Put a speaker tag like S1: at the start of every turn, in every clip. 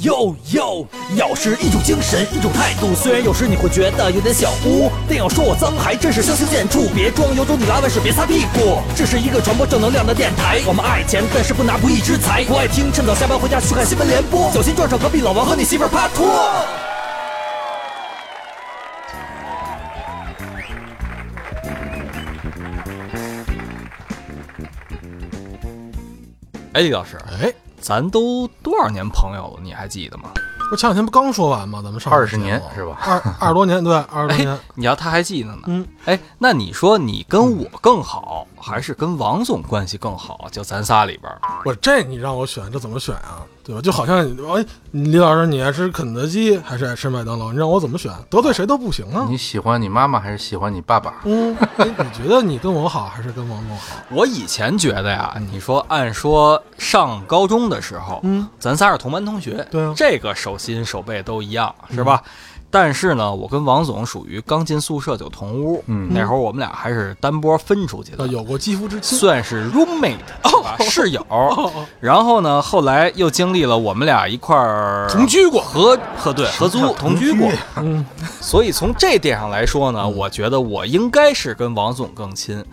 S1: 哟哟，要是一种精神，一种态度。虽然有时你会觉得有点小污，但要说我脏，还真是相形见绌。别装有种你拉完屎别擦屁股。这是一个传播正能量的电台，我们爱钱，但是不拿不义之财。不爱听，趁早下班回家去看新闻联播，小心撞上隔壁老王和你媳妇儿趴拖。
S2: 哎，李老师，
S3: 哎，
S2: 咱都多少年朋友了？你还记得吗？
S3: 不前两天不刚说完吗？咱们上
S4: 二十年是吧？
S3: 二二十多年，对，二十多
S2: 哎
S3: 年。，
S2: 你要他还记得呢。
S3: 嗯，
S2: 哎，那你说你跟我更好，还是跟王总关系更好？就咱仨里边儿，
S3: 我这你让我选，这怎么选啊？对吧？就好像哎，李老师，你爱吃肯德基还是爱吃麦当劳？你让我怎么选？得罪谁都不行啊。
S4: 你喜欢你妈妈还是喜欢你爸爸？
S3: 嗯，哎你觉得你跟我好还是跟王总好？
S2: 我以前觉得呀，你说按说上高中的时候，
S3: 嗯，
S2: 咱仨是同班同学，
S3: 对啊
S2: 这个手心手背都一样，是吧？但是呢，我跟王总属于刚进宿舍就同屋，
S4: 嗯
S2: 那会儿我们俩还是单波分出去的
S3: 啊，，有过肌肤之亲。
S2: 算是 roommate 是吧？室友。然后呢，后来又经历了我们俩一块儿
S3: 同居过
S2: 合合对合租同居过，
S3: 嗯，
S2: 所以从这点上来说呢，我觉得我应该是跟王总更亲。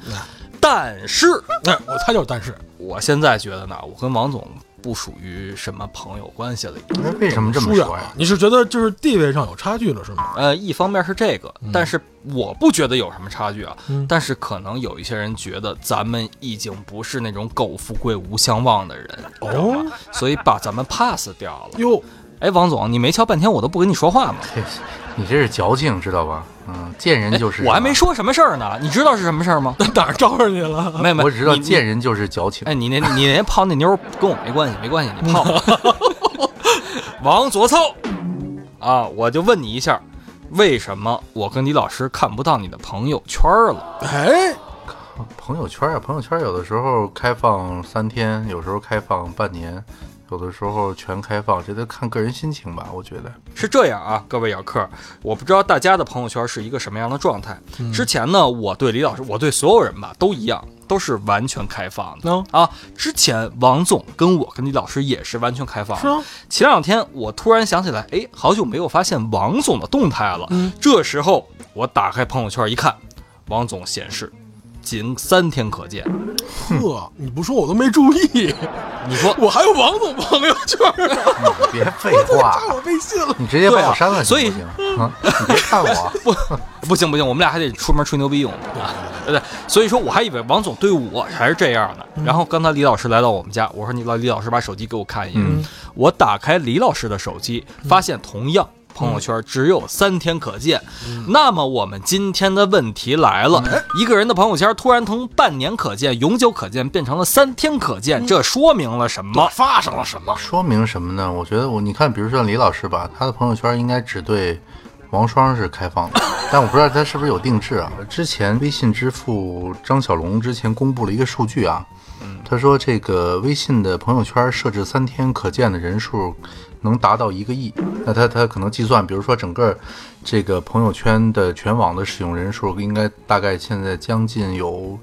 S2: 但是
S3: 哎，我猜就是但是，
S2: 我现在觉得呢，我跟王总不属于什么朋友关系了已经。
S4: 哎为什么这么说呀？。
S3: 你是觉得就是地位上有差距了是吗？
S2: 呃，一方面是这个，但是我不觉得有什么差距啊。
S3: 嗯
S2: 但是可能有一些人觉得咱们已经不是那种苟富贵无相忘的人，你知道吗？所以把咱们 pass 掉了。
S3: 哟，
S2: 哎，王总，你没敲半天，我都不跟你说话吗？
S4: 嘿你这是矫情，知道吧？嗯，见人就是。
S2: 哎我还没。说什么事儿呢，你知道是什么事儿吗？
S3: 哪儿招着你了？
S2: 没没，
S4: 我只知道
S2: 你
S4: 见。人就是矫情
S2: 你。哎，你那，你那泡那妞跟我没关系，没关系，你泡吧。往左凑啊！我就问你一下，为什么我跟李老师看不到你的朋友圈了？
S3: 哎，
S4: 朋友圈啊，朋友圈有的时候开放三天，有时候开放半年，有的时候全开放，这得看个人心情吧。我觉得。
S2: 是这样啊，各位咬客，我不知道大家的朋友圈是一个什么样的状态。之前呢，我对李老师，我对所有人吧都一样，都是完全开放的。
S3: 能
S2: 啊，之前王总跟我跟李老师也是完全开放的。
S3: 是啊，
S2: 前两天我突然想起来，哎，好久没有发现王总的动态了。
S3: 嗯
S2: 这时候我打开朋友圈一看，王总显示仅三天可见。
S3: 呵，你不说我都没注意。
S2: 你说
S3: 我还有王总朋友圈呢，
S4: 你别废话
S3: 加，我微信了。
S4: 你直接把我删了
S2: 对啊
S4: 行不行？啊，你别看我。
S2: 不不行不行，我们俩还得出门吹牛逼用啊，对不对？所以说我还以为王总对我还是这样的。然后刚才李老师来到我们家，我说你老李老师把手机给我看一眼。
S4: 嗯
S2: 我打开李老师的手机，发现同样。朋友圈只有三天可见，那么我们今天的问题来了：一个人的朋友圈突然从半年可见、永久可见变成了三天可见，这说明了什么？
S3: 发生了什么？
S4: 说明什么呢？我觉得我你看，比如说李老师吧，他的朋友圈应该只对王双是开放的，但我不知道他是不是有定制啊。之前微信支付张小龙之前公布了一个数据啊，他说这个微信的朋友圈设置三天可见的人数能达到一个亿，那他他可能计算，比如说整个这个朋友圈的全网的使用人数应该大概现在将近有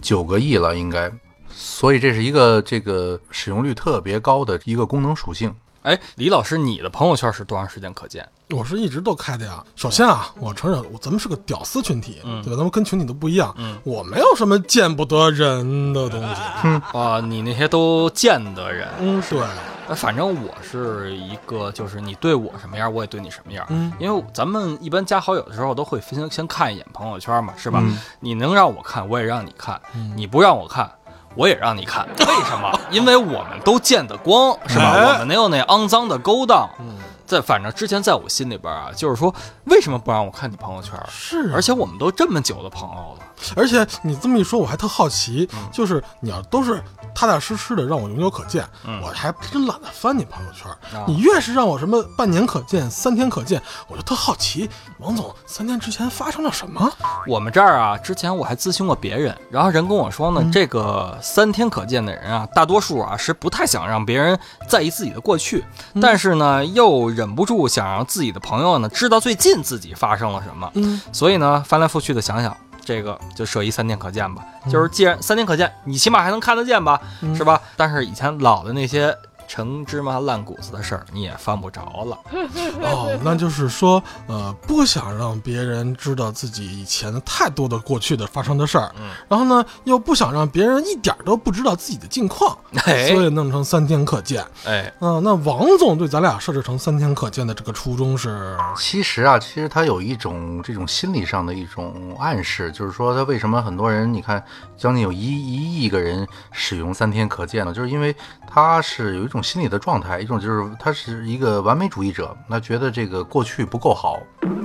S4: 九个亿了，应该。所以这是一个这个使用率特别高的一个功能属性。
S2: 哎，李老师，你的朋友圈是多长时间可见？
S3: 我是一直都开的呀。首先啊，我承认我咱们是个屌丝群体，对吧？咱们跟群体都不一样。嗯我没有什么见不得人的东西。
S2: 嗯 啊，你那些都见得人，
S3: 嗯，对，
S2: 那反正我是一个，就是你对我什么样，我也对你什么样。
S3: 嗯
S2: 因为咱们一般加好友的时候都会先先看一眼朋友圈嘛，是吧？
S4: 嗯
S2: 你能让我看，我也让你看；你不让我看，我也让你看。为什么？因为我们都见得光，是吧？
S3: 哎
S2: 我们没有那肮脏的勾当。
S3: 嗯，
S2: 在反正之前在我心里边啊，就是说，为什么不让我看你朋友圈？
S3: 是啊
S2: 而且我们都这么久的朋友了，
S3: 而且你这么一说，我还特好奇，
S2: 嗯
S3: 就是你要都是踏踏实实的让我永久可见，
S2: 嗯。
S3: 我还真懒得翻你朋友圈。
S2: 啊。
S3: 你越是让我什么半年可见、三天可见，我就特好奇，王总三天之前发生了什么？
S2: 我们这儿啊，之前我还咨询过别人，然后人跟我说呢，
S3: 嗯。
S2: 这个三天可见的人啊，大多数啊是不太想让别人在意自己的过去，
S3: 嗯。
S2: 但是呢又忍不住想让自己的朋友呢知道最近自己发生了什么，
S3: 嗯，
S2: 所以呢翻来覆去的想想，这个就设一三天可见吧。就是既然三天可见，你起码还能看得见吧，
S3: 嗯
S2: 是吧？但是以前老的那些。陈芝麻烂谷子的事儿你也犯不着了。
S3: 哦，那就是说，呃，不想让别人知道自己以前太多的过去的发生的事儿，
S2: 嗯
S3: 然后呢，又不想让别人一点儿都不知道自己的近况，
S2: 哎
S3: 所以弄成三天可见。
S2: 哎，
S3: 啊、那王总对咱俩设置成三天可见的这个初衷是，
S4: 其实啊，其实他有一种这种心理上的一种暗示，就是说他为什么很多人，你看将近有一一亿个人使用三天可见呢？就是因为他是有一种心理的状态，一种就是他是一个完美主义者，那觉得这个过去不够好。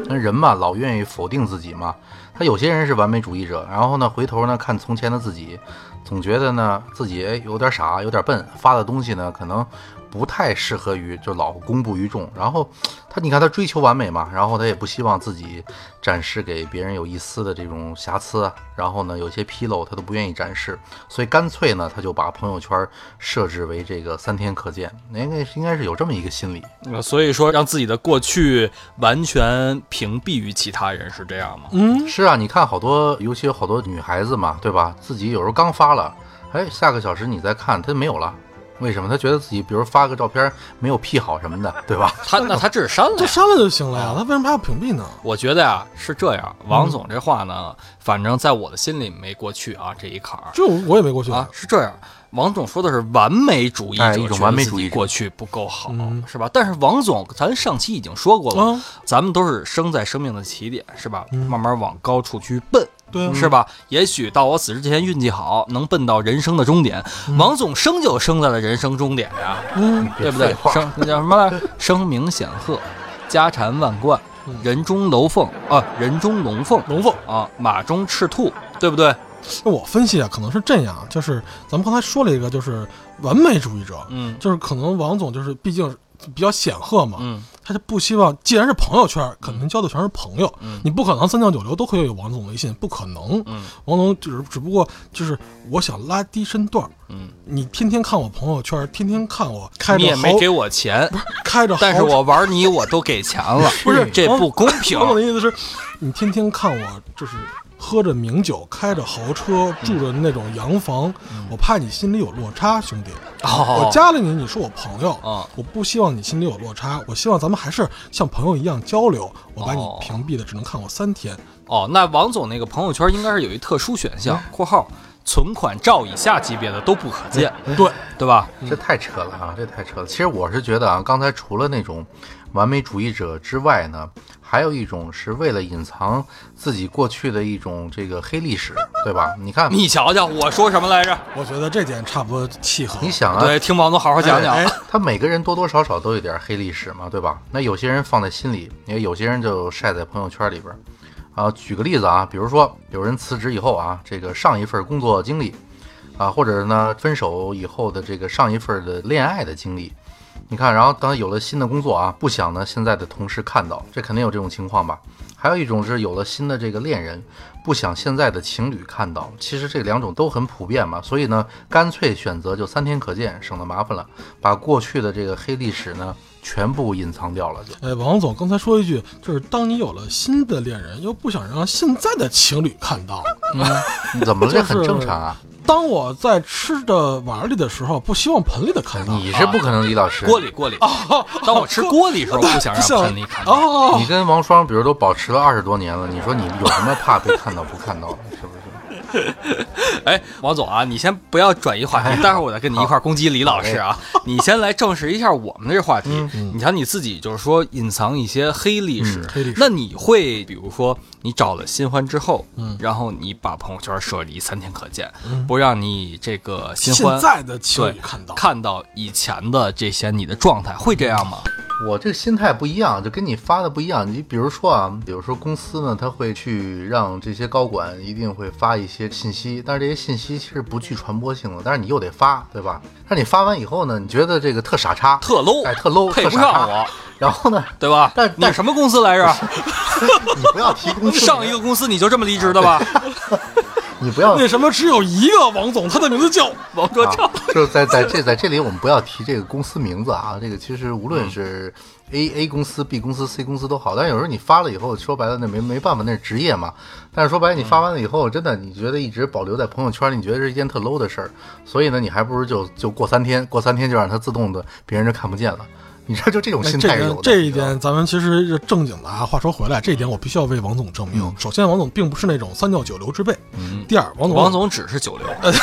S4: 那人嘛，老愿意否定自己嘛。他有些人是完美主义者，然后呢，回头呢看从前的自己，总觉得呢自己有点傻，有点笨，发的东西呢可能不太适合于就老公布于众。然后 他你看他追求完美嘛，然后他也不希望自己展示给别人有一丝的这种瑕疵啊，然后呢有些纰漏他都不愿意展示，所以干脆呢他就把朋友圈设置为这个三天可见，应该应该是有这么一个心理。
S2: 呃所以说让自己的过去完全屏蔽于其他人是这样吗？
S3: 嗯，
S4: 是啊，你看好多，尤其有好多女孩子嘛，对吧？自己有时候刚发了，哎，下个小时你再看，它就没有了。为什么？他觉得自己，比如发个照片没有 P 好什么的，对吧？
S2: 他那他只是删了呀。
S3: 就删了就行了呀，他为什么还要屏蔽呢？
S2: 我觉得呀是这样，王总这话呢，反正在我的心里没过去啊这一坎儿
S3: 就我也没过去
S2: 啊，是这样。王总说的是完美主义者，
S4: 哎一种完美主义
S2: 过去不够好，
S3: 嗯
S2: 是吧？但是王总，咱上期已经说过了，
S3: 啊，
S2: 咱们都是生在生命的起点，是吧？
S3: 嗯
S2: 慢慢往高处去奔，
S3: 对啊，
S2: 是吧？也许到我死之前运气好，能奔到人生的终点。王总生就生在了人生终点呀，
S3: 嗯，
S2: 对不对？生那叫什么来？声名显赫，家产万贯，人中楼凤啊，人中龙凤。
S3: 龙凤。
S2: 啊，马中赤兔，对不对？
S3: 那我分析啊，可能是这样，就是咱们刚才说了一个，就是完美主义者，
S2: 嗯。
S3: 就是可能王总就是毕竟比较显赫嘛，
S2: 嗯
S3: 他就不希望，既然是朋友圈，肯定交的全是朋友，
S2: 嗯
S3: 你不可能三教九流都会有王总微信，不可能。
S2: 嗯
S3: 王总只只不过就是我想拉低身段，
S2: 嗯，
S3: 你天天看我朋友圈，天天看我开着豪
S2: 你也没给我钱，不是
S3: 开着，
S2: 但是我玩你我都给钱了，
S3: 不是
S2: 这不公平
S3: 王。总的意思是，你天天看我就是喝着名酒，开着豪车，住着那种洋房，我怕你心里有落差，兄弟。
S2: 哦
S3: 我加了你，你是我朋友，
S2: 啊
S3: 我不希望你心里有落差，我希望咱们还是像朋友一样交流。我把你
S2: 哦
S3: 屏蔽的，只能看我三天。
S2: 哦，那王总那个朋友圈应该是有一特殊选项（括号存款照以下级别的都不可见
S3: 对，），
S2: 对吧？
S4: 这太扯了啊！这太扯了。其实我是觉得啊，刚才除了那种完美主义者之外呢，还有一种是为了隐藏自己过去的一种这个黑历史，对吧？你看，
S2: 你瞧瞧，我说什么来着？
S3: 我觉得这点差不多契合。
S4: 你想啊，
S2: 对，听王总好好讲讲。
S3: 哎
S4: 他每个人多多少少都有点黑历史嘛，对吧？那有些人放在心里，也有些人就晒在朋友圈里边儿。啊，举个例子啊，比如说有人辞职以后啊，这个上一份工作经历，啊，或者呢分手以后的这个上一份的恋爱的经历，你看，然后当有了新的工作啊，不想呢现在的同事看到，这肯定有这种情况吧？还有一种是有了新的这个恋人，不想现在的情侣看到。其实这两种都很普遍嘛，所以呢，干脆选择就三天可见，省得麻烦了，把过去的这个黑历史呢全部隐藏掉了就。
S3: 哎，王总刚才说一句，就是当你有了新的恋人，又不想让现在的情侣看到。
S4: 你怎么了？这很正常啊。
S3: 当我在吃的碗里的时候，不希望盆里的看到。
S4: 你是不可能，李老师。
S2: 锅里锅里，当我吃锅里的时候，不想让盆里看到。
S3: 哦
S4: 你，跟王双，比如都保持了二十多年了，你说你有什么怕被看到不看到的？是不是？
S2: 哎，王总啊，你先不要转移话题，待会儿我再跟你一块儿攻击李老师啊。你先来证实一下我们的这话题。你瞧你自己就是说隐藏一些黑历史，
S3: 黑历史
S2: 那你会比如说你找了新欢之后，
S3: 嗯
S2: 然后你把朋友圈设立三天可见，不让你这个新
S3: 现
S2: 欢
S3: 在的情
S2: 对
S3: 侣看到。
S2: 看到以前的这些你的状态，会这样吗？
S4: 我这个心态不一样，就跟你发的不一样。你比如说啊，比如说公司呢，他会去让这些高管一定会发一些信息，但是这些信息其实不具传播性的，但是你又得发，对吧？但是你发完以后呢，你觉得这个特傻叉，
S2: 特 low，
S4: 哎，特 low，
S2: 配不。上我，
S4: 然后呢，
S2: 对吧？
S4: 但但
S2: 你什么公司来着？
S4: 你不要提公司，
S2: 上一个公司你就这么离职的吧？
S4: 你不要
S3: 那什么只有一个王总，他的名字叫
S4: 啊
S2: 王卓超，
S4: 就是在在这在这里，我们不要提这个公司名字啊。这个其实无论是 A A 公司、B 公司、C 公司都好，但是有时候你发了以后，说白了那没没办法，那是职业嘛。但是说白了，你发完了以后，真的你觉得一直保留在朋友圈里，你觉得是一件特 low 的事儿。所以呢，你还不如就就过三天，过三天就让它自动的，别人就看不见了。你知道，就这种心态有的。
S3: 这一点，咱们其实是正经的啊。话说回来，这一点我必须要为王总证明。首先，王总并不是那种三教九流之辈。嗯第二，王总
S2: 王总只是九流，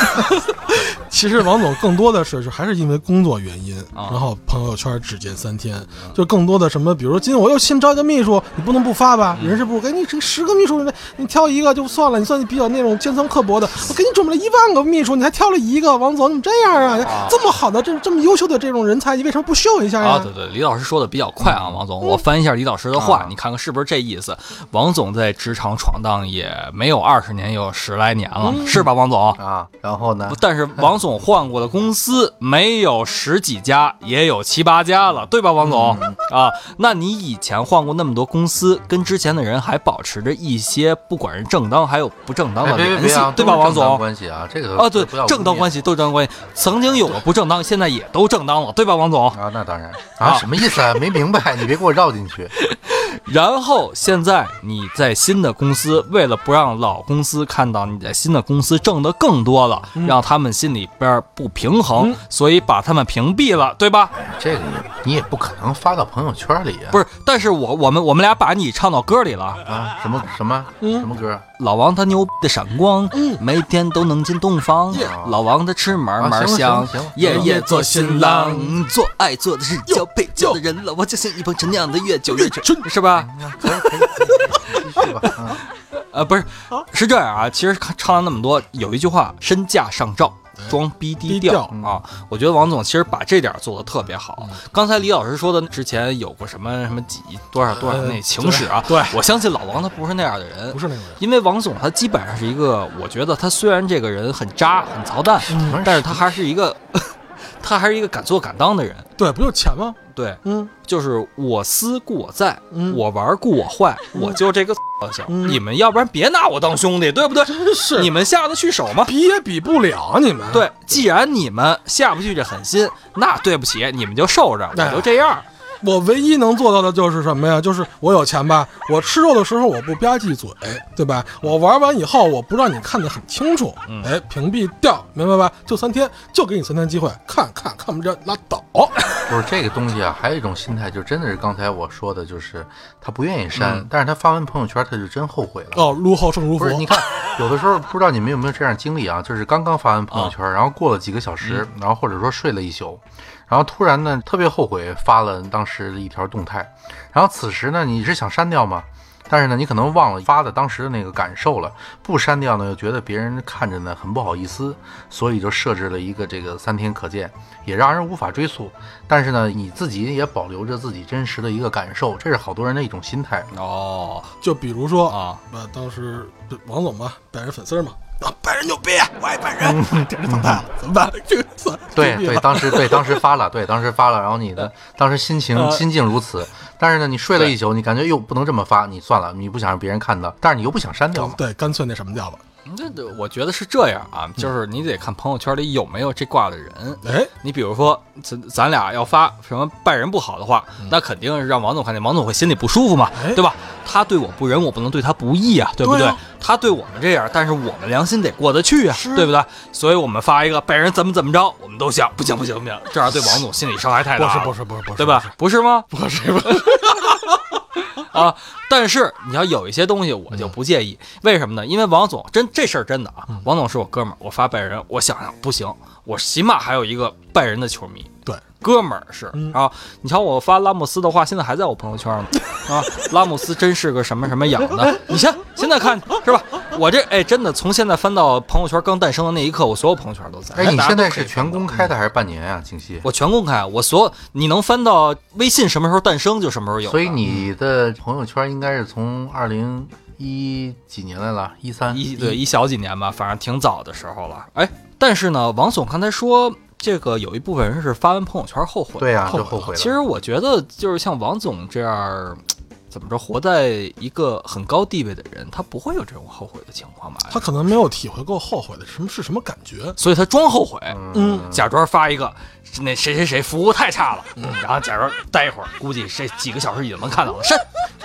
S3: 其实王总更多的是是还是因为工作原因，
S2: 啊
S3: 然后朋友圈只见三天，就更多的什么，比如说今天我又新招一个秘书，你不能不发吧？人事部给你这十个秘书，你挑一个就算了，你算你比较那种尖酸刻薄的，我给你准备了一万个秘书，你还挑了一个，王总你怎么这样啊？这么好的这这么优秀的这种人才，你为什么不秀一下呀？
S2: 啊，对对，李老师说的比较快啊，王总，我翻一下李老师的话，你看看是不是这意思？王总在职场闯荡也没有二十年，有十来年了，是吧，王总？
S4: 啊，然后呢？
S2: 但是王总换过的公司没有十几家，也有七八家了，对吧，王总？啊，那你以前换过那么多公司，跟之前的人还保持着一些不管是正当还有不正当的联系对吧，王总？
S4: 关系啊，这个
S2: 啊，对
S4: 不要，
S2: 正当关
S4: 系
S2: 系都正当关系，曾经有过不正当，现在也都正当了，对吧，王总？
S4: 啊，那当然
S2: 啊
S4: 啊，什么意思啊？没明白，你别给我绕进去。
S2: 然后现在你在新的公司，为了不让老公司看到你在新的公司挣得更多了，让他们心里边不平衡，所以把他们屏蔽了，对吧？
S4: 这个也你也不可能发到朋友圈里啊。
S2: 不是，但是我我们我们俩把你唱到歌里了。
S4: 啊，什么什么什么歌？
S2: 老王他牛逼的闪光，每天都能进洞房。老王他吃嘛嘛香夜夜做新郎，做爱做的是交配交的人。老王就像一捧陈酿的越久越醇，是吧？
S4: 可以可以，继续吧。啊
S2: 呃，不是，是这样啊。其实唱了那么多，有一句话“身价上照”，装逼低调啊。我觉得王总其实把这点做的特别好。刚才李老师说的，之前有过什么什么几多少多少那情史啊？
S3: 对
S2: 我相信老王他不是那样的人，
S3: 不是那种人。
S2: 因为王总他基本上是一个，我觉得他虽然这个人很渣很操蛋，但是他还是一个，他还是一个敢做敢当的人。
S3: 对，不就钱吗？
S2: 对，
S3: 嗯，
S2: 就是我思故我在，
S3: 嗯
S2: 我玩故我坏，我就这个德行。
S3: 嗯
S2: 你们要不然别拿我当兄弟，对不对？
S3: 真是
S2: 你们下得去手吗？
S3: 比也比不了你们。，
S2: 对，既然你们下不去这狠心，那对不起，你们就受着，
S3: 哎
S2: 我就这样。
S3: 我唯一能做到的就是什么呀？就是我有钱吧，我吃肉的时候我不吧唧嘴，对吧？我玩完以后我不让你看得很清楚，哎，屏蔽掉，明白吧？就三天，就给你三天机会，看看看不见拉倒。
S4: 不是这个东西啊，还有一种心态，就真的是刚才我说的，就是他不愿意删，但是他发完朋友圈，他就真后悔了。
S3: 哦，如后胜如佛
S4: 不是，。你 看，有的时候不知道你们有没有这样经历啊？就是刚刚发完朋友圈，然后过了几个小时，然后或者说睡了一宿，然后突然呢特别后悔发了当时的一条动态，然后此时呢你是想删掉吗？但是呢，你可能忘了发的当时的那个感受了，不删掉呢，又觉得别人看着呢很不好意思，所以就设置了一个这个三天可见，也让人无法追溯。但是呢，你自己也保留着自己真实的一个感受，这是好多人的一种心态。
S2: 哦
S3: 就比如说
S2: 啊，
S3: 呃，当时王总嘛，拜人粉丝嘛，啊，拜人牛逼，我爱拜人，这是怎么办？怎么办？这个算
S4: 对对，当时对当时发了，对当时发了，然后你的当时心情心境如此，但是呢，你睡了一宿，你感觉又不能这么发，你算了，你不想让别人看到，但是你又不想删掉嘛，
S3: 对，干脆那什么掉吧。
S2: 这这，我觉得是这样啊，就是你得看朋友圈里有没有这挂的人。
S3: 哎，
S2: 你比如说，咱咱俩要发什么拜人不好的话，那肯定是让王总看见，王总会心里不舒服嘛，
S3: 哎
S2: 对吧？他对我不仁，我不能对他不义啊，对不对？
S3: 对啊
S2: 他对我们这样，但是我们良心得过得去啊，对不对？所以我们发一个拜人怎么怎么着，我们都想不行不行不行，这样对王总心理伤害太大了，
S3: 不是不是不是不是，
S2: 对吧？不是吗？
S3: 不是不是，
S2: 啊，但是你要有一些东西我就不介意，为什么呢？因为王总真这事儿真的啊，王总是我哥们儿，我发拜仁，我想想不行，我起码还有一个拜仁的球迷，
S3: 对，
S2: 哥们儿是
S3: 嗯
S2: 啊。你瞧我发拉莫斯的话，现在还在我朋友圈呢啊，拉莫斯真是个什么什么养的，你先现在看是吧？我这哎真的从现在翻到朋友圈刚诞生的那一刻，我所有朋友圈都在。
S4: 哎，你现在是全公开的还是半年啊、静熙？
S2: 我全公开，我所有你能翻到微信什么时候诞生就什么时候有。
S4: 所以你的朋友圈应该是从二零一几年来了，一三
S2: 一对一小几年吧，反正挺早的时候了。哎，但是呢，王总刚才说这个有一部分人是发完朋友圈后悔。
S4: 对呀、
S3: 后悔了
S4: 就后悔了。
S2: 其实我觉得就是像王总这样，怎么着，活在一个很高地位的人，他不会有这种后悔的情况吧？
S3: 他可能没有体会过后悔的什么是什么感觉。
S2: 所以他装后悔，
S3: 嗯，
S2: 假装发一个那谁谁谁服务太差了，嗯然后假装待一会儿，估计这几个小时已经能看到了，删。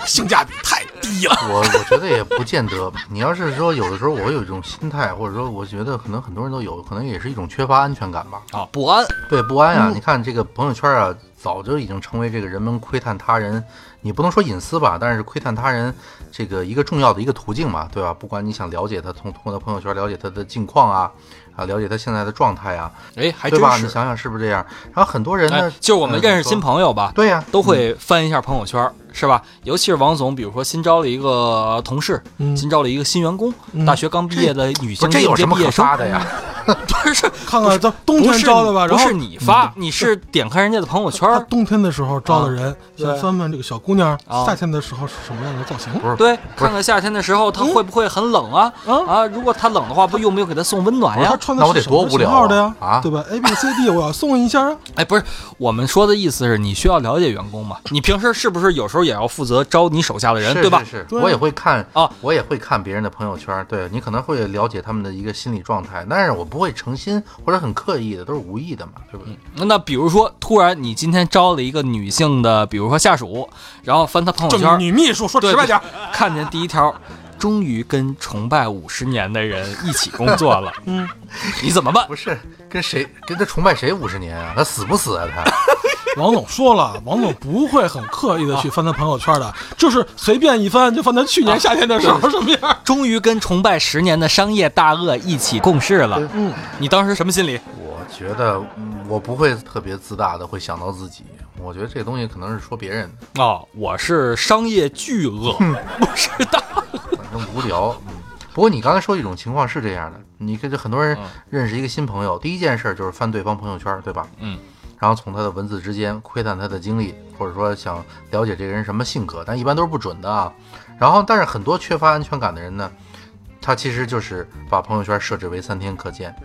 S3: 性价比太低了。
S4: 我我觉得也不见得。你要是说有的时候我有一种心态，或者说我觉得可能很多人都有，可能也是一种缺乏安全感吧。
S2: 啊，不安，
S4: 对不安呀、你看这个朋友圈啊，早就已经成为这个人们窥探他人，你不能说隐私吧，但是窥探他人这个一个重要的一个途径嘛，对吧？不管你想了解他，通通过他朋友圈了解他的近况啊，啊，了解他现在的状态啊，
S2: 哎，还
S4: 对吧？你。想想是不是这样？然后很多人呢，
S2: 哎，就是我们
S4: 嗯
S2: 认识新朋友吧，
S4: 对呀、
S2: 都会翻一下朋友圈，是吧？尤其是王总，比如说新招了一个同事，
S3: 嗯
S2: 新招了一个新员工，
S3: 嗯
S2: 大学刚毕业的女
S4: 不是这有什么可发的呀？
S2: 不是
S3: 看看这冬天招的吧，然后
S2: 不是你发，你是点开人家的朋友圈
S3: 他，冬天的时候招的人，先翻翻这个小姑娘
S2: 啊
S3: 夏天的时候是什么样的造型。
S4: 不是，
S2: 对，看看夏天的时候她会不会很冷啊？
S3: 嗯
S2: 啊，如果她冷的话，不用不用给她送温暖呀？
S3: 她穿的
S4: 那我得
S3: 是什么
S4: 多无聊
S3: 型号的呀？
S4: 啊
S3: 对吧？A B C D，我要送一下啊。
S2: 哎，不是，我们说的意思是你需要了解员工嘛？你平时是不是有时候也要负责招你手下的人，对吧？
S4: 是是，我也会看
S2: 啊，
S4: 我也会看别人的朋友圈，对你可能会了解他们的一个心理状态，但是我不会诚心或者很刻意的，都是无意的嘛，对不对？
S2: 那比如说，突然你今天招了一个女性的，比如说下属，然后翻她朋友圈，
S3: 女秘书，说
S2: 对
S3: 直白点，
S2: 看见第一条，终于跟崇拜五十年的人一起工作了，
S3: 嗯，
S2: 你怎么办？
S4: 不是跟谁跟他崇拜谁五十年啊？他死不死啊？他
S3: 王总说了，王总不会很刻意的去翻他朋友圈的，就是随便一翻就翻他去年夏天的时候什么样。
S2: 终于跟崇拜十年的商业大鳄一起共事了，
S3: 嗯，
S2: 你当时什么心理？
S4: 我觉得嗯我不会特别自大的会想到自己，我觉得这东西可能是说别人的，
S2: 哦，我是商业巨鳄，不是大。
S4: 反正无聊。嗯，不过你刚才说一种情况是这样的，你跟这很多人认识一个新朋友，第一件事就是翻对方朋友圈，对吧？
S2: 嗯。
S4: 然后从他的文字之间窥探他的经历，或者说想了解这个人什么性格，但一般都是不准的啊。然后，但是很多缺乏安全感的人呢，他其实就是把朋友圈设置为三天可见，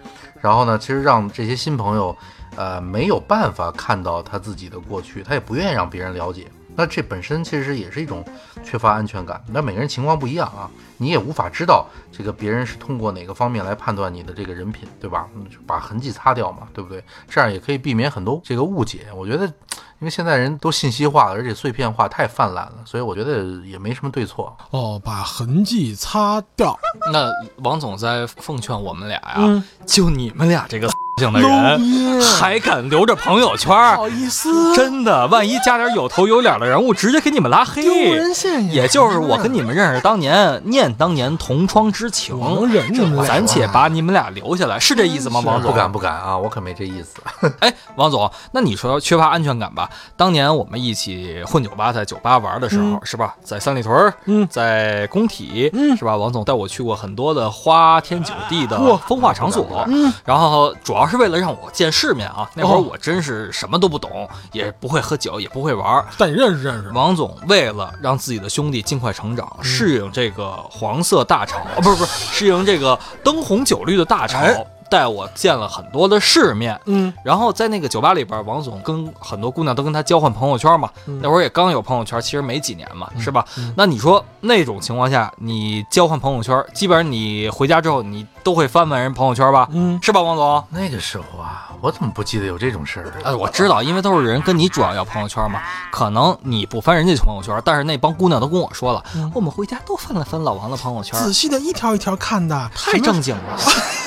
S4: 然后呢，其实让这些新朋友，呃，没有办法看到他自己的过去，他也不愿意让别人了解。那这本身其实也是一种缺乏安全感。那每个人情况不一样啊，你也无法知道这个别人是通过哪个方面来判断你的这个人品，对吧？把痕迹擦掉嘛，对不对？这样也可以避免很多这个误解。我觉得，因为现在人都信息化了，而且碎片化太泛滥了，所以我觉得也没什么对错。
S3: 哦，把痕迹擦掉。
S2: 那王总在奉劝我们俩呀，
S3: 嗯
S2: 就你们俩这个性的人，还敢留着朋友圈？
S3: 好意思，
S2: 真的，万一加点有头有脸的人物，直接给你们拉黑。
S3: 丢人现眼。
S2: 也就是我跟你们认识当年，念当年同窗之情，
S3: 忍你们俩
S2: 暂且把你们俩留下来，是这意思吗，王总？
S4: 不敢不敢啊，我可没这意思。
S2: 哎，王总，那你说缺乏安全感吧？当年我们一起混酒吧，在酒吧玩的时候，是吧？在三里屯，
S3: 嗯
S2: 在工体，
S3: 嗯
S2: 是吧？王总带我去过很多的花天酒地的风化场所，
S3: 嗯
S2: 然后主要是为了让我见世面啊。那会儿
S3: 哦
S2: 我真是什么都不懂，也不会喝酒，也不会玩儿。
S3: 但你认识认识。
S2: 王总为了让自己的兄弟尽快成
S3: 嗯
S2: 长，适应这个黄色大潮，啊，不是不是，适应这个灯红酒绿的大潮
S3: 哎，
S2: 带我见了很多的世面。
S3: 嗯，
S2: 然后在那个酒吧里边，王总跟很多姑娘都跟他交换朋友圈嘛。
S3: 嗯
S2: 那会儿也刚有朋友圈，其实没几年嘛，是吧？那你说那种情况下，你交换朋友圈，基本上你回家之后，你都会翻翻人朋友圈吧？
S3: 嗯
S2: 是吧，王总？
S4: 那个时候啊，我怎么不记得有这种事儿啊？
S2: 哎，我知道，因为都是人跟你主要要朋友圈嘛，可能你不翻人家朋友圈，但是那帮姑娘都跟我说了，
S3: 嗯
S2: 我们回家都翻了翻老王的朋友圈，
S3: 仔细的一条一条看的，
S2: 太正经了，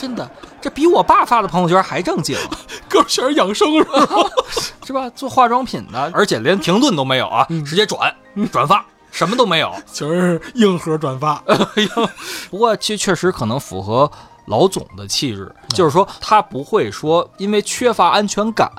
S2: 真的，这比我爸发的朋友圈还正经。
S3: 哥们全是养生是吧？
S2: 是吧？做化妆品的，而且连停顿都没有啊，直接转转发，什么都没有。
S3: 全是硬核转发。
S2: 不过这确实可能符合老总的气质，就是说他不会说因为缺乏安全感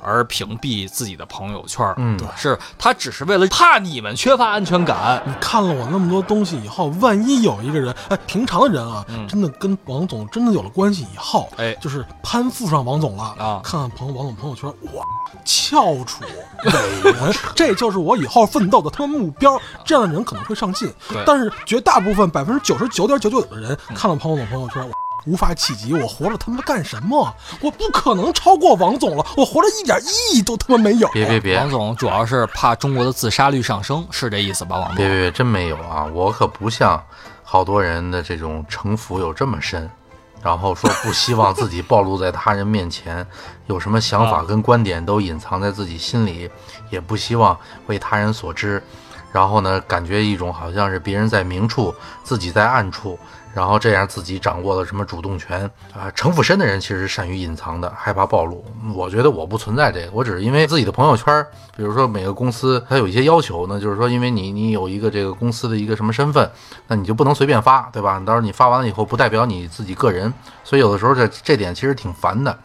S2: 而屏蔽自己的朋友圈。
S4: 嗯，
S2: 是他只是为了怕你们缺乏安全感。
S3: 你看了我那么多东西以后，万一有一个人，哎，平常的人啊，真的跟王总真的有了关系以后，
S2: 哎
S3: 就是攀附上王总了
S2: 啊
S3: 看看朋友王总朋友圈，哇，翘楚 美人，这就是我以后奋斗的他妈目标。这样的人可能会上进
S2: 对，
S3: 但是绝大部分百分之九十九点九九的人看了朋友总朋友圈，哇，无法企及。我活着他妈干什么？我不可能超过王总了，我活着一点意义都他妈没有。
S4: 别别别
S2: 王总主要是怕中国的自杀率上升，是这意思吧？王总，
S4: 别别别，真没有啊！我可不像好多人的这种城府有这么深，然后说不希望自己暴露在他人面前，有什么想法跟观点都隐藏在自己心里，也不希望为他人所知。然后呢，感觉一种好像是别人在明处，自己在暗处，然后这样自己掌握了什么主动权啊？城府深的人其实善于隐藏的，害怕暴露。我觉得我不存在这个，我只是因为自己的朋友圈，比如说每个公司它有一些要求呢，就是说因为你你有一个这个公司的一个什么身份，那你就不能随便发，对吧？到时候你发完了以后，不代表你自己个人，所以有的时候这这点其实挺烦的。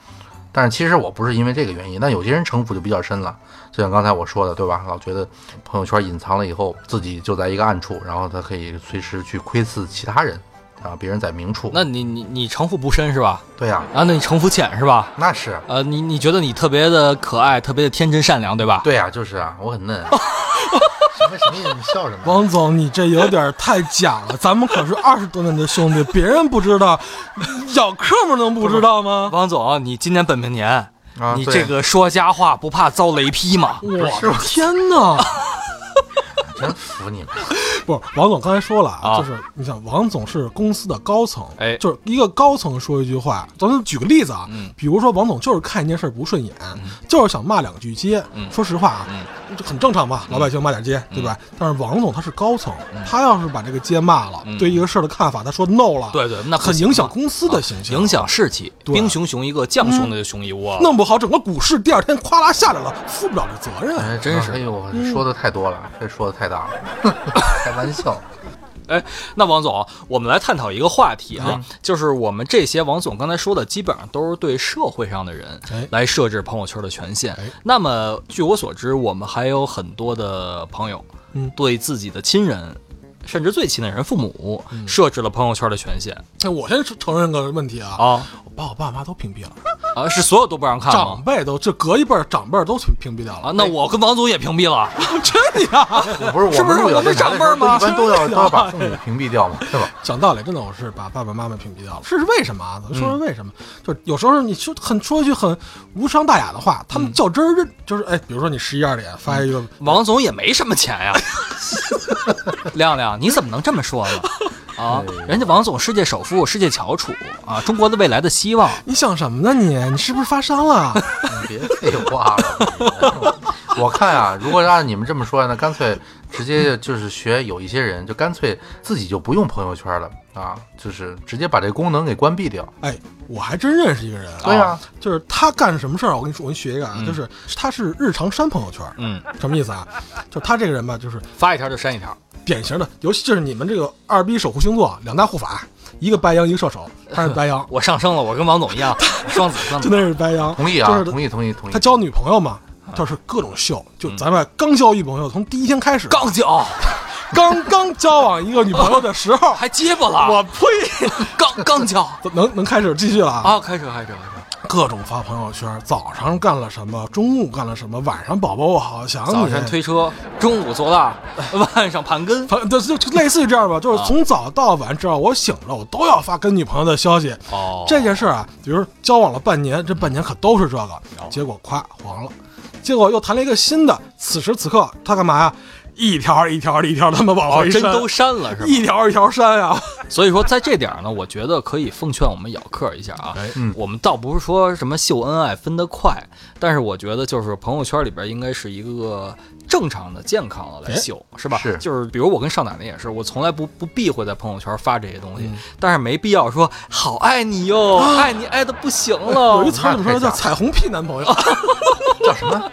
S4: 但是其实我不是因为这个原因，但有些人城府就比较深了，就像刚才我说的，对吧？老觉得朋友圈隐藏了以后，自己就在一个暗处，然后他可以随时去窥伺其他人，啊，别人在明处。
S2: 那你你你城府不深是吧？
S4: 对呀、
S2: 啊，那你城府浅是吧？
S4: 那是
S2: 呃，你你觉得你特别的可爱，特别的天真善良，对吧？
S4: 对呀、就是啊，我很嫩。什么什么意思？你笑什么？
S3: 王总，你这有点太假了，咱们可是二十多年的兄弟，别人不知道，小客们能不知道吗？
S2: 王总，你今年本命年，
S4: 啊
S2: 你这个说瞎话不怕遭雷劈吗？
S3: 我的天哪！
S4: 真服你们！
S3: 不是，王总刚才说了
S2: 啊
S3: 就是你想，王总是公司的高层，
S2: 哎
S3: 就是一个高层说一句话，咱们举个例子啊，
S2: 嗯
S3: 比如说王总就是看一件事不顺眼，就是想骂两句街，
S2: 嗯
S3: 说实话啊，这很正常嘛，老百姓骂点街，对吧？但是王总他是高层，他要是把这个街骂了，
S2: 嗯
S3: 对一个事儿的看法，他说 no 了，
S2: 对对，那
S3: 很影响公司的形象，
S2: 影响士气。
S3: 对
S2: 兵熊熊一个，将熊的就熊一窝。
S3: 弄不好整个股市第二天咵啦下来了，负不了这责任。
S4: 哎，
S2: 真是
S4: 哎呦，说的太多了，这说的太大了，开玩笑。
S2: 哎，那王总，我们来探讨一个话题
S3: 嗯
S2: 啊，就是我们这些王总刚才说的，基本上都是对社会上的人
S3: 哎
S2: 来设置朋友圈的权限
S3: 哎。
S2: 那么，据我所知，我们还有很多的朋友，
S3: 嗯
S2: 对自己的亲人，甚至最亲的人父母，
S3: 嗯
S2: 设置了朋友圈的权限
S3: 哎我先承认个问题啊，
S2: 啊
S3: 我把我爸妈都屏蔽了，
S2: 啊，是所有都不让看
S3: 长？辈都这隔一辈儿长辈都屏屏蔽掉了
S2: 啊，那我跟王总也屏蔽了。
S3: 真的呀？
S4: 不是我
S2: 是不是我们长辈吗
S4: 一般都要都要把父母屏蔽掉嘛，对吧？
S3: 讲道理，真的我是把爸爸妈妈屏蔽掉了。这是为什么啊？咱们说说为什么？就是有时候你说很说一句很无伤大雅的话，他们较真儿认，就是哎，比如说你十一二点发一个，
S2: 王总也没什么钱呀。亮亮，你怎么能这么说呢？啊，人家王总世界首富，世界翘楚啊，中国的未来的希望。
S3: 你想什么呢你？你是不是发烧了？
S4: 你别废话了。我看啊，如果按你们这么说，那干脆直接就是学有一些人，就干脆自己就不用朋友圈了啊，就是直接把这功能给关闭掉。
S3: 哎，我还真认识一个人，
S4: 对啊，
S3: 就是他干什么事儿，我跟你说，我给你学一个啊，就是他是日常删朋友圈，
S2: 嗯，
S3: 什么意思啊？就他这个人吧，就是
S2: 发一条就删一条。
S3: 典型的，尤其就是你们这个二逼守护星座两大护法，一个白羊，一个射手，他是白羊，
S2: 我上升了，我跟王总一样，双子双子
S3: 真。的是白羊，
S4: 同意啊，
S3: 就是
S4: 同意，同意，同意
S3: 他。交女朋友嘛，就是各种秀，就咱们刚交女朋友，从第一天开始，
S2: 刚交
S3: 刚刚交往一个女朋友的时候，
S2: 还结巴了，
S3: 我呸，
S2: 刚刚交
S3: 能能开始继续了啊！
S2: 啊！开始开始开始，
S3: 各种发朋友圈，早上干了什么，中午干了什么，晚上宝宝我好想你。
S2: 早上推车，中午做大，晚上盘根。
S3: 反就就就类似于这样吧，就是从早到晚，只要我醒了，我都要发跟女朋友的消息。
S2: 哦，
S3: 这件事儿啊，比如交往了半年，这半年可都是这个，结果夸黄了，结果又谈了一个新的，此时此刻他干嘛呀？一条一条一条他妈往
S2: 哦，
S3: 回删，
S2: 真都删了是吧？
S3: 一条一条删啊。
S2: 所以说，在这点儿呢，我觉得可以奉劝我们咬客一下啊。
S4: 嗯
S2: 我们倒不是说什么秀恩爱分得快，但是我觉得就是朋友圈里边应该是一个正常的、健康的来秀，是吧？
S4: 是
S2: 就是比如我跟少奶奶也是，我从来不不避讳在朋友圈发这些东西，
S3: 嗯
S2: 但是没必要说好爱你哟，爱你爱的不行了
S3: 有一。词儿怎么说？叫彩虹屁男朋友，
S4: 叫什么？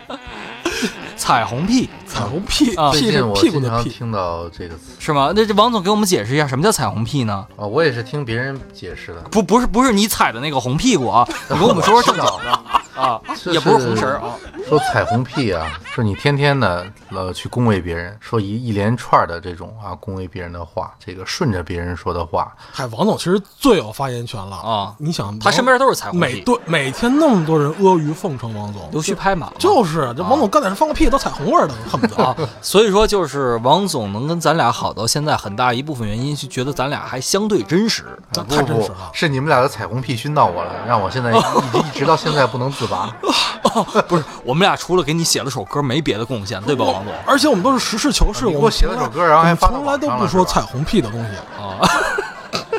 S2: 彩虹屁
S3: 彩虹屁
S2: 啊
S3: 屁是
S4: 最近我
S3: 屁股的屁。
S4: 经常听到这个词
S2: 是吗？那这王总给我们解释一下，什么叫彩虹屁呢？
S4: 啊，我也是听别人解释的。
S2: 不，不是不是你踩的那个红屁股啊，你跟我们说说正经的。啊，也不是红绳啊。
S4: 说彩虹屁啊，说你天天的呃去恭维别人，说一一连串的这种啊恭维别人的话，这个顺着别人说的话，
S3: 嗨，王总其实最有发言权了
S2: 啊
S3: 你想，
S2: 他身边都是彩虹屁，
S3: 每对每天那么多人阿谀奉承王总，
S2: 溜须拍马嘛
S3: 就是这王总干点事放个屁都彩虹味儿的，恨不得
S2: 啊，所以说就是王总能跟咱俩好到现在，很大一部分原因是觉得咱俩还相对真实。
S3: 这
S4: 不不
S3: 太真实了。
S4: 是你们俩的彩虹屁熏到我了，让我现在一 一直到现在不能自拔。
S2: 不是，我们俩除了给你写了首歌，没别的贡献，对吧，王总？
S3: 而且我们都是实事求是，
S4: 你给
S3: 我们
S4: 写了首歌然后还发
S3: 从来都不说彩虹屁的东西。
S2: 啊，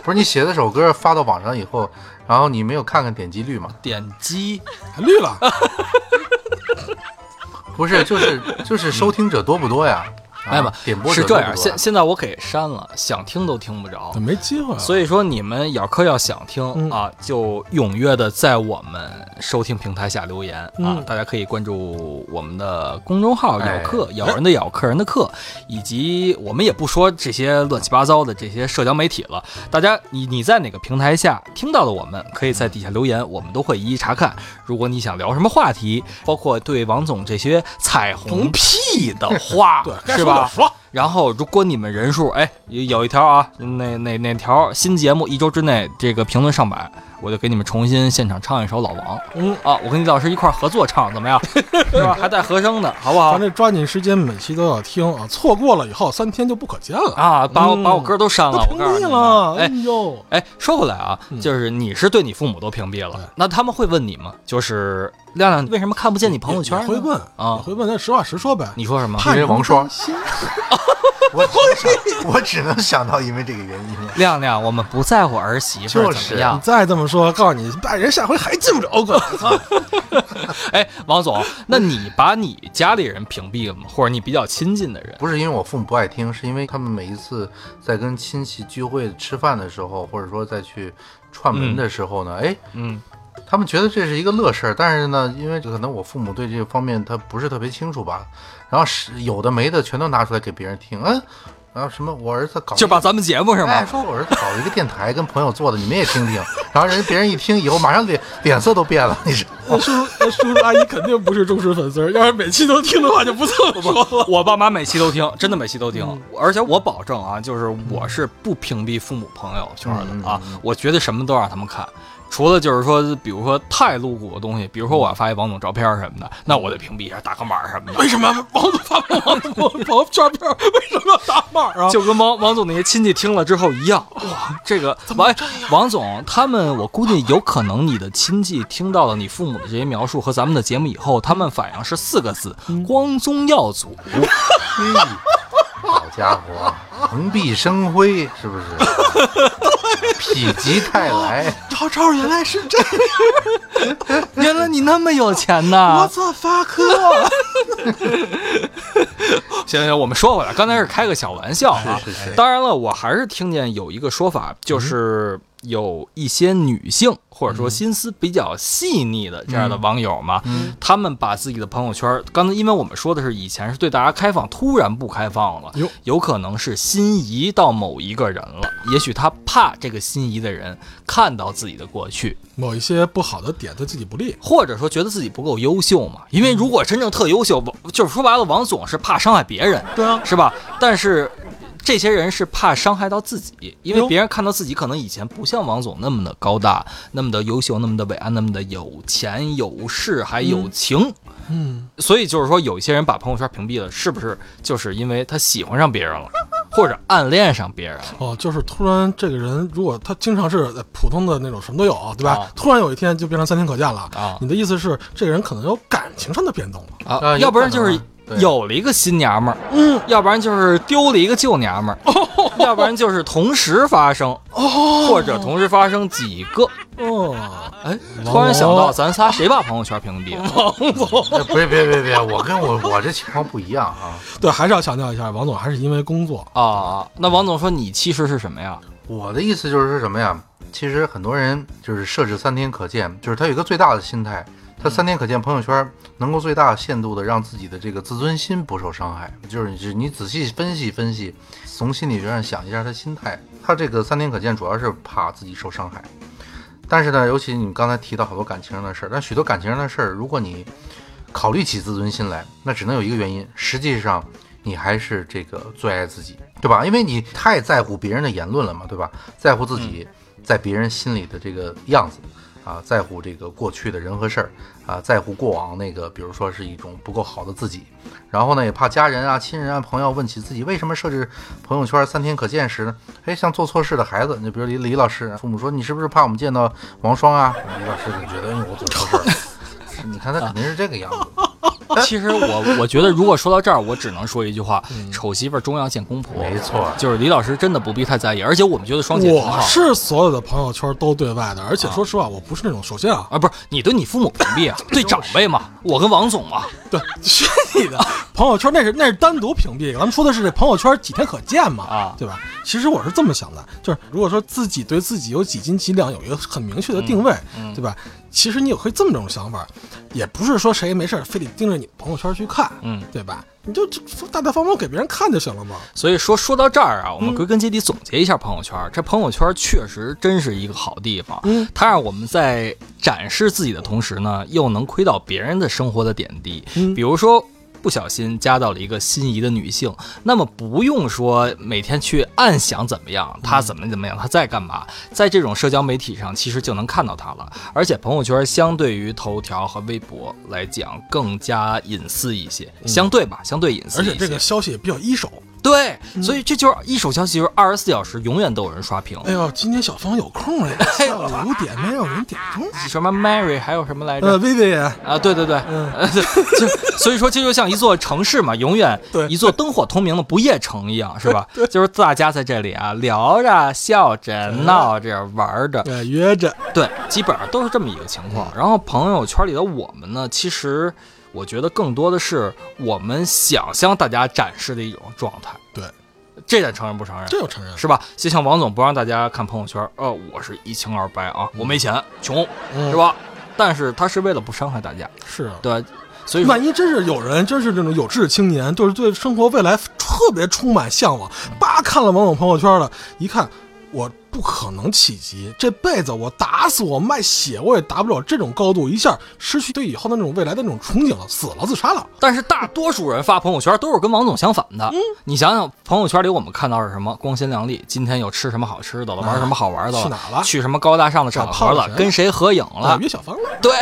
S4: 不是你写的首歌发到网上以后，然后你没有看看点击率吗？
S2: 点击
S3: 还绿了，
S4: 不是，就是就是收听者多不多呀？
S2: 哎嘛
S4: 啊，点播
S2: 是这样，现现在我给删了，想听都听不着。
S3: 没机会了。
S2: 所以说，你们咬客要想听、
S3: 嗯
S2: 啊，就踊跃的在我们收听平台下留言、啊
S3: 嗯，
S2: 大家可以关注我们的公众号“
S4: 哎
S2: 咬客”，咬人的咬，客人的客，以及我们也不说这些乱七八糟的这些社交媒体了。大家，你你在哪个平台下听到的我们，可以在底下留言，我们都会一一查看。如果你想聊什么话题，包括对王总这些彩虹屁的话，
S3: 对，
S2: 是吧
S3: 说？
S2: 然后，如果你们人数，哎，有有一条啊，哪哪哪条新节目一周之内这个评论上百，我就给你们重新现场唱一首《老王》
S3: 嗯，
S2: 啊，我跟李老师一块儿合作唱，怎么样？是吧？还带和声的，好不好
S3: 咱？这抓紧时间，每期都要听啊，错过了以后三天就不可见了，
S2: 啊，把我
S3: 嗯
S2: 把我歌都删了，
S3: 屏蔽了。
S2: 哎。
S3: 呦，
S2: 哎，说回来啊，就是你是对你父母都屏蔽了，那他们会问你吗？就是亮亮为什么看不见你朋友圈
S3: 会问
S2: 啊
S3: 会问，那实话实说呗。
S2: 你说什么？
S3: 怕你
S4: 因为王双 我只能想，我只能想到因为这个原因。
S2: 亮亮，我们不在乎儿媳妇怎么样。
S3: 再这么说，告诉你，拜人下回还进不着哥。操
S2: 哎，王总，那你把你家里人屏蔽了吗？或者你比较亲近的人？
S4: 不是因为我父母不爱听，是因为他们每一次在跟亲戚聚会吃饭的时候，或者说再去串门的时候呢，哎，
S2: 嗯，
S4: 他们觉得这是一个乐事儿，但是呢，因为可能我父母对这个方面他不是特别清楚吧，然后是有的没的全都拿出来给别人听，嗯，然后什么我儿子搞
S2: 就把咱们节目是
S4: 哎，
S2: 吗？
S4: 说我儿子搞了一个电台，跟朋友做的，你们也听听，然后人别人一听以后，马上脸脸色都变了，你知道吗？
S3: 叔叔叔叔阿姨肯定不是忠实粉丝，要是每期都听的话，就不这么说了。
S2: 我爸妈每期都听，真的每期都听，
S3: 嗯
S2: 而且我保证啊，就是我是不屏蔽父母朋友圈的啊，我觉得什么都让他们看。除了就是说，比如说太露骨的东西，比如说我要发一王总照片什么的，那我得屏蔽一下，打个码什么的。
S3: 为什么王总发王总朋友圈片为什么要打码啊？
S2: 就跟王王总那些亲戚听了之后一样，哇，这个王王总他们，我估计有可能你的亲戚听到了你父母的这些描述和咱们的节目以后，他们反应是四个字：光宗耀祖。
S4: 嘿，好家伙，蓬荜生辉，是不是？否极泰来，
S3: 超超原来是这样，
S2: 原来你那么有钱呐！
S3: 我操发科，
S2: 行行，我们说回来，刚才是开个小玩笑啊。
S4: 是是是
S2: 当然了，我还是听见有一个说法，就是有一些女性或者说心思比较细腻的这样的网友嘛，他们把自己的朋友圈，刚才因为我们说的是以前是对大家开放，突然不开放了
S3: 哟，
S2: 有可能是心仪到某一个人了，也许他怕这个心仪的人看到自己的过去，
S3: 某一些不好的点对自己不利。
S2: 或者说觉得自己不够优秀嘛。因为如果真正特优秀，王就是说白了，王总是怕伤害别人，
S3: 对啊，
S2: 是吧？但是这些人是怕伤害到自己，因为别人看到自己可能以前不像王总那么的高大，那么的优秀，那么的伟岸，那么的有钱有势还有情。
S3: 嗯，
S2: 所以就是说，有一些人把朋友圈屏蔽了，是不是就是因为他喜欢上别人了，或者暗恋上别人了？
S3: 哦，就是突然这个人，如果他经常是呃普通的那种什么都有，对吧？
S2: 啊
S3: 突然有一天就变成三天可见了
S2: 啊
S3: 你的意思是这个人可能有感情上的变动了？
S2: 啊，要不然就是有了一个新娘们儿，
S3: 嗯，
S2: 要不然就是丢了一个旧娘们儿，要不然就是同时发生，哦或者同时发生几个。
S3: 哦，
S2: 哎，突然想到，咱仨谁把朋友圈屏蔽了？
S3: 王总，
S4: 哎别别别别，我跟我我这情况不一样啊。
S3: 对，还是要强调一下，王总还是因为工作。
S2: 啊，那王总说你其实是什么呀？
S4: 我的意思就是说什么呀？其实很多人就是设置三天可见，就是他有一个最大的心态，他三天可见朋友圈能够最大限度的让自己的这个自尊心不受伤害。就是你你仔细分析分析，从心理学上想一下他心态，他这个三天可见主要是怕自己受伤害。但是呢，尤其你刚才提到好多感情上的事儿，但许多感情上的事儿，如果你考虑起自尊心来，那只能有一个原因，实际上你还是这个最爱自己，对吧？因为你太在乎别人的言论了嘛，对吧？在乎自己在别人心里的这个样子啊，在乎这个过去的人和事儿啊，在乎过往那个，比如说是一种不够好的自己，然后呢，也怕家人啊、亲人啊、朋友问起自己为什么设置朋友圈三天可见时呢？哎，像做错事的孩子，你比如李李老师，父母说你是不是怕我们见到王双啊？李老师就觉得我做错事了，你看他肯定是这个样子。
S2: 其实我我觉得，如果说到这儿，我只能说一句话：丑媳妇儿终要见公婆。
S4: 没错
S2: 就是李老师真的不必太在意，而且我们觉得双姐挺好
S3: 我是所有的朋友圈都对外的，而且说实话，我不是那种首先啊，
S2: 啊，不是你对你父母屏蔽啊，对长辈嘛，我跟王总嘛，
S3: 对，去你的朋友圈那是那是单独屏蔽，咱们说的是这朋友圈几天可见嘛，
S2: 啊
S3: 对吧？其实我是这么想的，就是如果说自己对自己有几斤几两有一个很明确的定位，对吧？其实你有可以这么种想法，也不是说谁没事非得盯着你朋友圈去看，
S2: 嗯，
S3: 对吧？你就就大大方方给别人看就行了嘛。
S2: 所以说说到这儿啊，我们归根结底总结一下朋友圈。这朋友圈确实真是一个好地方，
S3: 嗯，
S2: 它让我们在展示自己的同时呢，又能窥到别人的生活的点滴。
S3: 嗯
S2: 比如说。不小心加到了一个心仪的女性，那么不用说每天去暗想怎么样，她怎么怎么样，她在干嘛，在这种社交媒体上其实就能看到她了。而且朋友圈相对于头条和微博来讲更加隐私一些，相对吧，相对隐私。
S3: 而且这个消息也比较一手。
S2: 对，所以这就是一手消息，就是二十四小时永远都有人刷屏。
S3: 哎呦，今天小芳有空了，下午五点没有人点钟。
S2: 什么 Mary，还有什么来
S3: 呃，
S2: 着？
S3: 薇薇呀，
S2: 啊，对对对，
S3: 嗯
S2: 呃对 就所以说这就像一座城市嘛，永远
S3: 对
S2: 一座灯火通明的不夜城一样，是吧？就是大家在这里啊聊着、笑着、闹着、玩着，
S3: 呃，约着，
S2: 对，基本上都是这么一个情况。然后朋友圈里的我们呢，其实我觉得更多的是我们想向大家展示的一种状态。
S3: 对，
S2: 这点承认不承认？
S3: 这就承认。
S2: 是吧？就像王总不让大家看朋友圈，呃，我是一清二白啊，我没钱，穷，
S3: 嗯
S2: 是吧？但是他是为了不伤害大家，
S3: 是啊。
S2: 对，所以
S3: 万一真是有人，真是这种有志青年，就是对生活未来特别充满向往，叭看了王总朋友圈了，一看我不可能企及，这辈子我打死我卖血我也达不了这种高度，一下失去对以后的那种未来的那种憧憬了，死了自杀了。
S2: 但是大多数人发朋友圈都是跟王总相反的。嗯你想想，朋友圈里我们看到是什么？光鲜亮丽，今天又吃什么好吃的了，玩什么好玩的了，
S3: 去哪了
S2: 去什么高大上的场合了，跟谁合影了
S3: 啊，约小芳了，
S2: 对，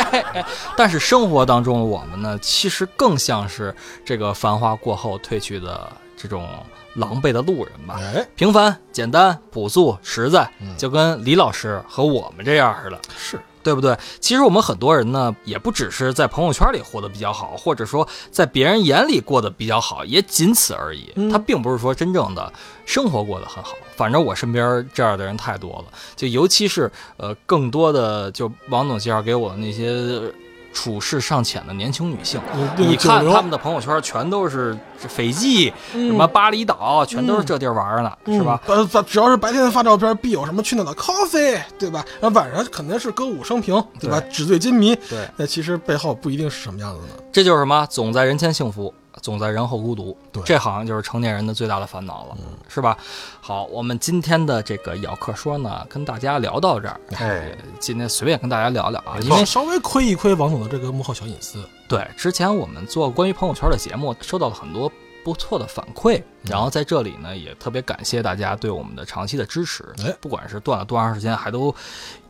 S2: 但是生活当中的我们呢，其实更像是这个繁华过后褪去的这种狼狈的路人吧。
S3: 哎，
S2: 平凡、简单、朴素、实在，
S3: 嗯
S2: 就跟李老师和我们这样似的，
S3: 是
S2: 对不对？其实我们很多人呢，也不只是在朋友圈里活得比较好，或者说在别人眼里过得比较好，也仅此而已。
S3: 嗯
S2: 他并不是说真正的生活过得很好。反正我身边这样的人太多了，就尤其是呃，更多的就王总介绍给我的那些。处事尚浅的年轻女性，
S3: 嗯
S2: 你看他们的朋友圈全都是斐济、
S3: 嗯
S2: 什么巴厘岛，全都是这地儿玩呢，是吧？
S3: 嗯？呃，只要是白天发照片，必有什么去哪的 coffee，对吧？然后晚上肯定是歌舞升平，对吧？纸醉金迷，
S2: 对，
S3: 那其实背后不一定是什么样子的。
S2: 这就是什么？总在人前幸福，总在人后孤独。
S3: 对
S2: 这好像就是成年人的最大的烦恼了，是吧？好，我们今天的这个咬客说呢，跟大家聊到这儿。
S4: 哎，
S2: 今天随便跟大家聊聊啊，因为
S3: 稍微窥一窥王总的这个幕后小隐私。
S2: 对之前我们做关于朋友圈的节目，收到了很多不错的反馈，然后在这里呢，也特别感谢大家对我们的长期的支持。
S3: 哎
S2: 不管是断了多长时间，还都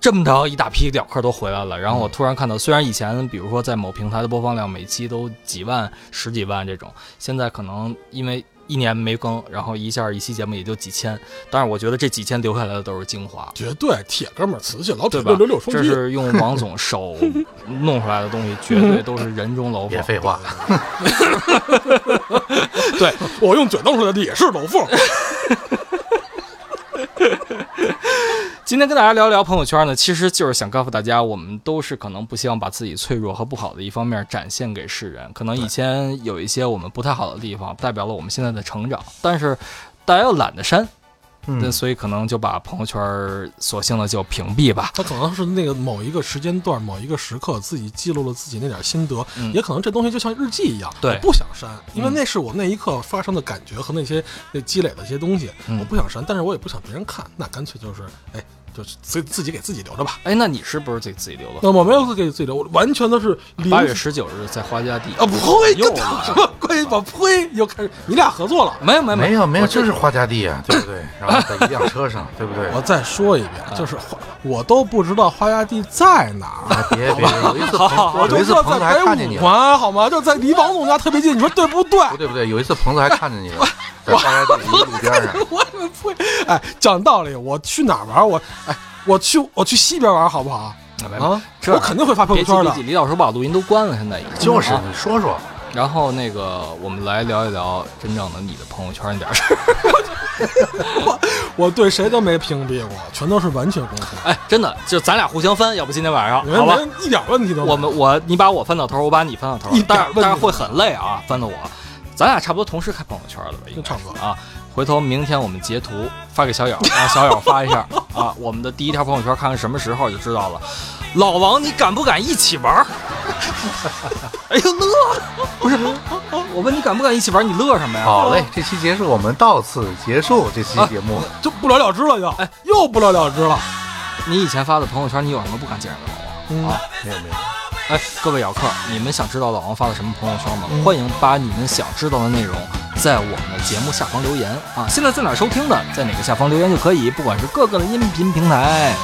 S2: 这么着一大批聊客都回来了。然后我突然看到，虽然以前比如说在某平台的播放量每期都几万、十几万这种，现在可能因为一年没更，然后一下一期节目也就几千。但是我觉得这几千留下来的都是精华。
S3: 绝对铁哥们儿瓷器，老铁
S2: 对吧
S3: 六六六？
S2: 这是用王总手 弄出来的东西，绝对都是人中楼凤。
S4: 别废话，
S2: 对，
S3: 我用嘴弄出来的也是楼凤。
S2: 今天跟大家聊聊朋友圈呢，其实就是想告诉大家，我们都是可能不希望把自己脆弱和不好的一方面展现给世人。可能以前有一些我们不太好的地方，代表了我们现在的成长，但是大家又懒得删，
S4: 嗯。
S2: 那所以可能就把朋友圈索性的就屏蔽吧。
S3: 他可能是那个某一个时间段、某一个时刻，自己记录了自己那点心得，
S2: 嗯
S3: 也可能这东西就像日记一样，
S2: 对
S3: 我不想删，因为
S2: 嗯。
S3: 那是我那一刻发生的感觉和那些那积累的一些东西，
S2: 嗯。
S3: 我不想删，但是我也不想别人看，那干脆就是哎就是自自己给自己留着吧。
S2: 哎，那你是不是自己自己留的？
S3: 那我没有给自己留，我完全都是
S2: 八月十九日在花家地
S3: 啊，呸，
S2: 又
S3: 什么关系？我呸，又开始你俩合作了。
S2: 没有没有
S4: 没有没有，
S2: 我
S4: 就是花家地啊，对不对？然后在一辆车上，对不对？
S3: 我再说一遍，就是花，我都不知道花家地在哪儿。
S4: 哎别别，有一次
S2: 好好
S4: 朋有
S3: 我就知道
S4: 一次朋子还
S3: 在北五
S4: 看见你
S3: 好吗？就在离王总家特别近，你说对不对？
S4: 不对不对，有一次彭子还看见你了，在花家地一路边上。
S3: 我呸！哎，讲道理，我去哪儿玩？我哎，我去我去西边玩好不好？啊，
S2: 这
S3: 我肯定会发朋友圈的。
S2: 李老师把录音都关了，现在已经
S4: 就是
S2: 啊
S4: 你说说，
S2: 然后那个，我们来聊一聊真正的你的朋友圈那点事儿。
S3: 我对谁都没屏蔽过，全都是完全公开。
S2: 哎，真的，就咱俩互相翻，要不今天晚上
S3: 没
S2: 好吧？
S3: 没一点问题都没有。
S2: 我们我你把我翻到头，我把你翻到头
S3: 一，点
S2: 但是但是会很累啊，翻到我。咱俩差不多同时开朋友圈了吧，应该
S3: 差不多
S2: 啊。回头明天我们截图发给小友，让小友发一下啊。我们的第一条朋友圈看看什么时候就知道了。老王，你敢不敢一起玩儿？哎呦乐，不是，我问你敢不敢一起玩，你乐什么呀？
S4: 好嘞，这期结束，我们到此结束这期节目。
S3: 就不了了之了，又
S2: 哎
S3: 又不了了之了。
S2: 你以前发的朋友圈，你有什么不敢见人的老王？
S3: 嗯
S2: 啊，
S4: 没有没有，
S2: 哎，各位咬客，你们想知道老王发的什么朋友圈吗？欢迎把你们想知道的内容在我们的节目下方留言啊！现在在哪儿收听的，在哪个下方留言就可以，不管是各个的音频平台。